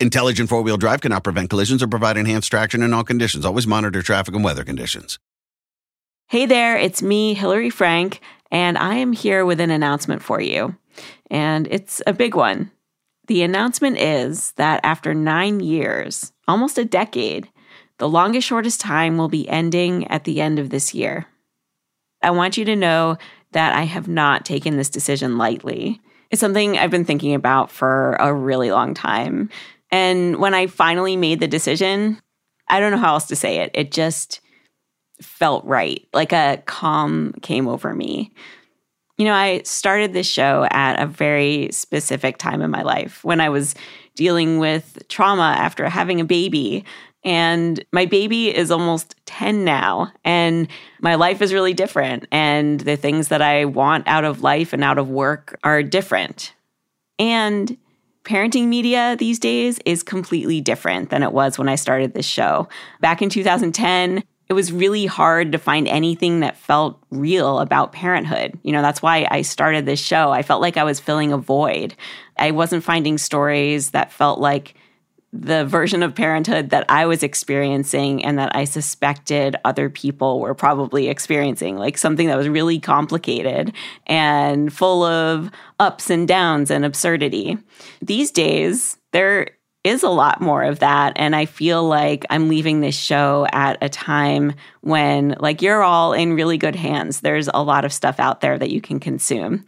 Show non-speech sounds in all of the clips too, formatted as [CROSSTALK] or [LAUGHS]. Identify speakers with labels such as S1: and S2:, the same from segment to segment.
S1: Intelligent four wheel drive cannot prevent collisions or provide enhanced traction in all conditions. Always monitor traffic and weather conditions.
S2: Hey there, it's me, Hillary Frank, and I am here with an announcement for you. And it's a big one. The announcement is that after nine years, almost a decade, the longest, shortest time will be ending at the end of this year. I want you to know that I have not taken this decision lightly. It's something I've been thinking about for a really long time. And when I finally made the decision, I don't know how else to say it. It just felt right. Like a calm came over me. You know, I started this show at a very specific time in my life when I was dealing with trauma after having a baby. And my baby is almost 10 now, and my life is really different. And the things that I want out of life and out of work are different. And parenting media these days is completely different than it was when I started this show. Back in 2010, it was really hard to find anything that felt real about parenthood. You know, that's why I started this show. I felt like I was filling a void. I wasn't finding stories that felt like the version of parenthood that I was experiencing and that I suspected other people were probably experiencing, like something that was really complicated and full of ups and downs and absurdity. These days, there is a lot more of that. And I feel like I'm leaving this show at a time when, like, you're all in really good hands. There's a lot of stuff out there that you can consume.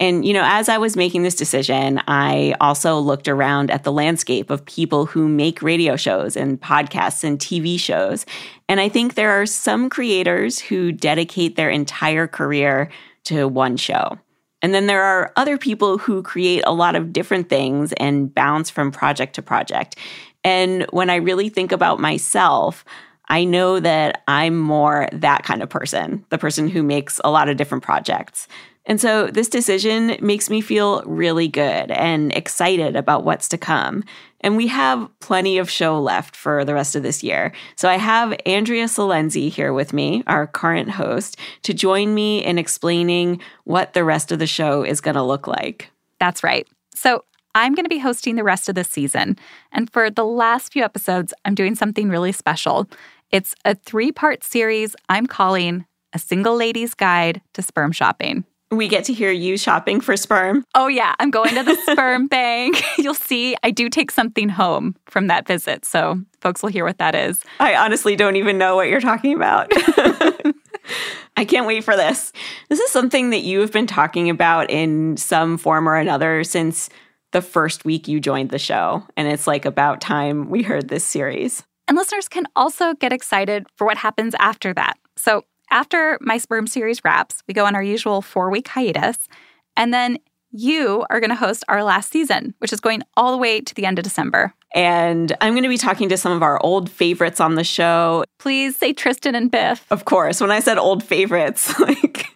S2: And, you know, as I was making this decision, I also looked around at the landscape of people who make radio shows and podcasts and TV shows. And I think there are some creators who dedicate their entire career to one show. And then there are other people who create a lot of different things and bounce from project to project. And when I really think about myself, I know that I'm more that kind of person, the person who makes a lot of different projects. And so this decision makes me feel really good and excited about what's to come. And we have plenty of show left for the rest of this year. So I have Andrea Silenzi here with me, our current host, to join me in explaining what the rest of the show is going to look like.
S3: That's right. So I'm going to be hosting the rest of the season. And for the last few episodes, I'm doing something really special. It's a three part series I'm calling A Single Lady's Guide to Sperm Shopping
S2: we get to hear you shopping for sperm.
S3: Oh, yeah. I'm going to the [LAUGHS] sperm bank. [LAUGHS] You'll see, I do take something home from that visit. So folks will hear what that is.
S2: I honestly don't even know what you're talking about. [LAUGHS] I can't wait for this. This is something that you have been talking about in some form or another since the first week you joined the show. And it's like about time we heard this series.
S3: And listeners can also get excited for what happens after that. So after my sperm series wraps, we go on our usual four week hiatus. And then you are going to host our last season, which is going all the way to the end of December.
S2: And I'm going to be talking to some of our old favorites on the show.
S3: Please say Tristan and Biff.
S2: Of course. When I said old favorites, [LAUGHS] like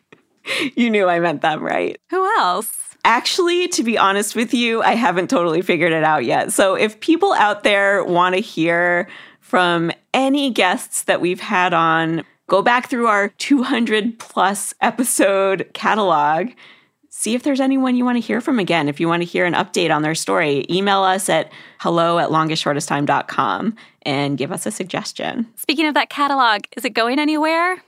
S2: you knew I meant them, right?
S3: Who else?
S2: Actually, to be honest with you, I haven't totally figured it out yet. So if people out there want to hear from any guests that we've had on, Go back through our 200 plus episode catalog. See if there's anyone you want to hear from again. If you want to hear an update on their story, email us at hello at longestshortesttime.com and give us a suggestion.
S3: Speaking of that catalog, is it going anywhere?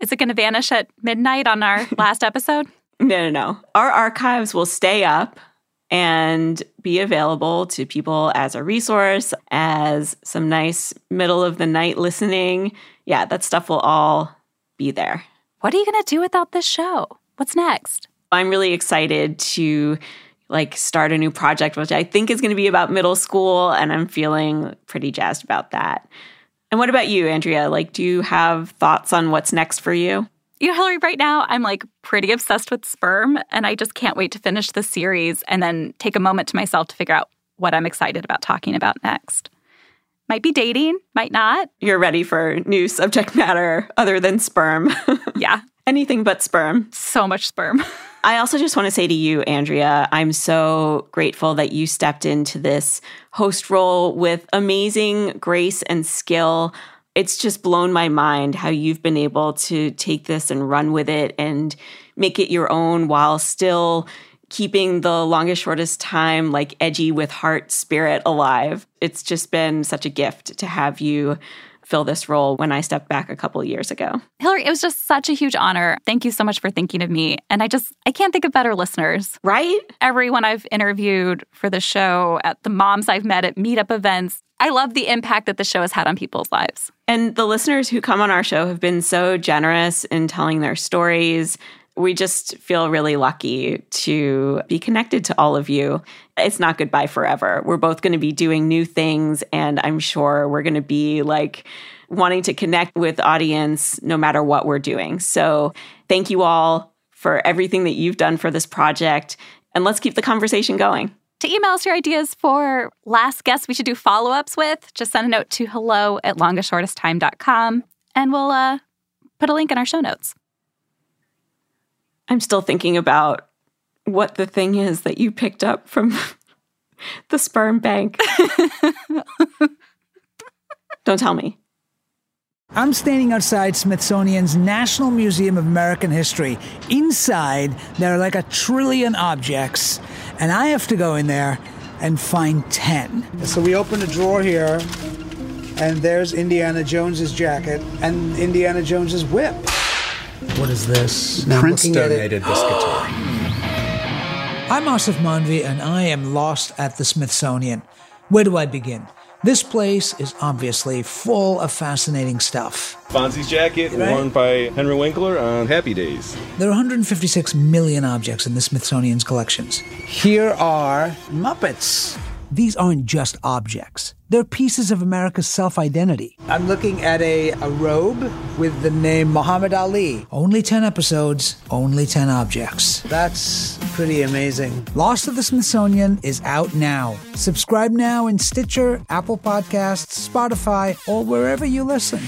S3: Is it going to vanish at midnight on our [LAUGHS] last episode?
S2: No, no, no. Our archives will stay up and be available to people as a resource, as some nice middle of the night listening yeah, that stuff will all be there.
S3: What are you going to do without this show? What's next?
S2: I'm really excited to like start a new project which I think is going to be about middle school and I'm feeling pretty jazzed about that. And what about you, Andrea? Like do you have thoughts on what's next for you?
S3: You know, Hillary, right now I'm like pretty obsessed with sperm and I just can't wait to finish the series and then take a moment to myself to figure out what I'm excited about talking about next. Might be dating, might not.
S2: You're ready for new subject matter other than sperm. [LAUGHS]
S3: yeah.
S2: Anything but sperm.
S3: So much sperm. [LAUGHS]
S2: I also just want to say to you, Andrea, I'm so grateful that you stepped into this host role with amazing grace and skill. It's just blown my mind how you've been able to take this and run with it and make it your own while still keeping the longest, shortest time, like edgy with heart spirit alive. It's just been such a gift to have you fill this role when I stepped back a couple years ago.
S3: Hillary, it was just such a huge honor. Thank you so much for thinking of me. And I just, I can't think of better listeners.
S2: Right?
S3: Everyone I've interviewed for the show, at the moms I've met at meetup events, I love the impact that the show has had on people's lives.
S2: And the listeners who come on our show have been so generous in telling their stories. We just feel really lucky to be connected to all of you. It's not goodbye forever. We're both going to be doing new things, and I'm sure we're going to be like wanting to connect with audience no matter what we're doing. So, thank you all for everything that you've done for this project, and let's keep the conversation going.
S3: To email us your ideas for last guests we should do follow ups with, just send a note to hello at longestshortesttime.com and we'll uh, put a link in our show notes.
S2: I'm still thinking about what the thing is that you picked up from [LAUGHS] the sperm bank. [LAUGHS] Don't tell me.
S4: I'm standing outside Smithsonian's National Museum of American History. Inside, there are like a trillion objects, and I have to go in there and find 10. So we open a drawer here, and there's Indiana Jones's jacket and Indiana Jones's whip. What is this?
S5: Now Prince donated this [GASPS] guitar.
S4: I'm Aasif Mandvi, and I am lost at the Smithsonian. Where do I begin? This place is obviously full of fascinating stuff.
S6: Fonzie's jacket, right? worn by Henry Winkler on Happy Days.
S4: There are 156 million objects in the Smithsonian's collections. Here are Muppets. These aren't just objects. They're pieces of America's self identity. I'm looking at a, a robe with the name Muhammad Ali. Only 10 episodes, only 10 objects. That's pretty amazing. Lost of the Smithsonian is out now. Subscribe now in Stitcher, Apple Podcasts, Spotify, or wherever you listen.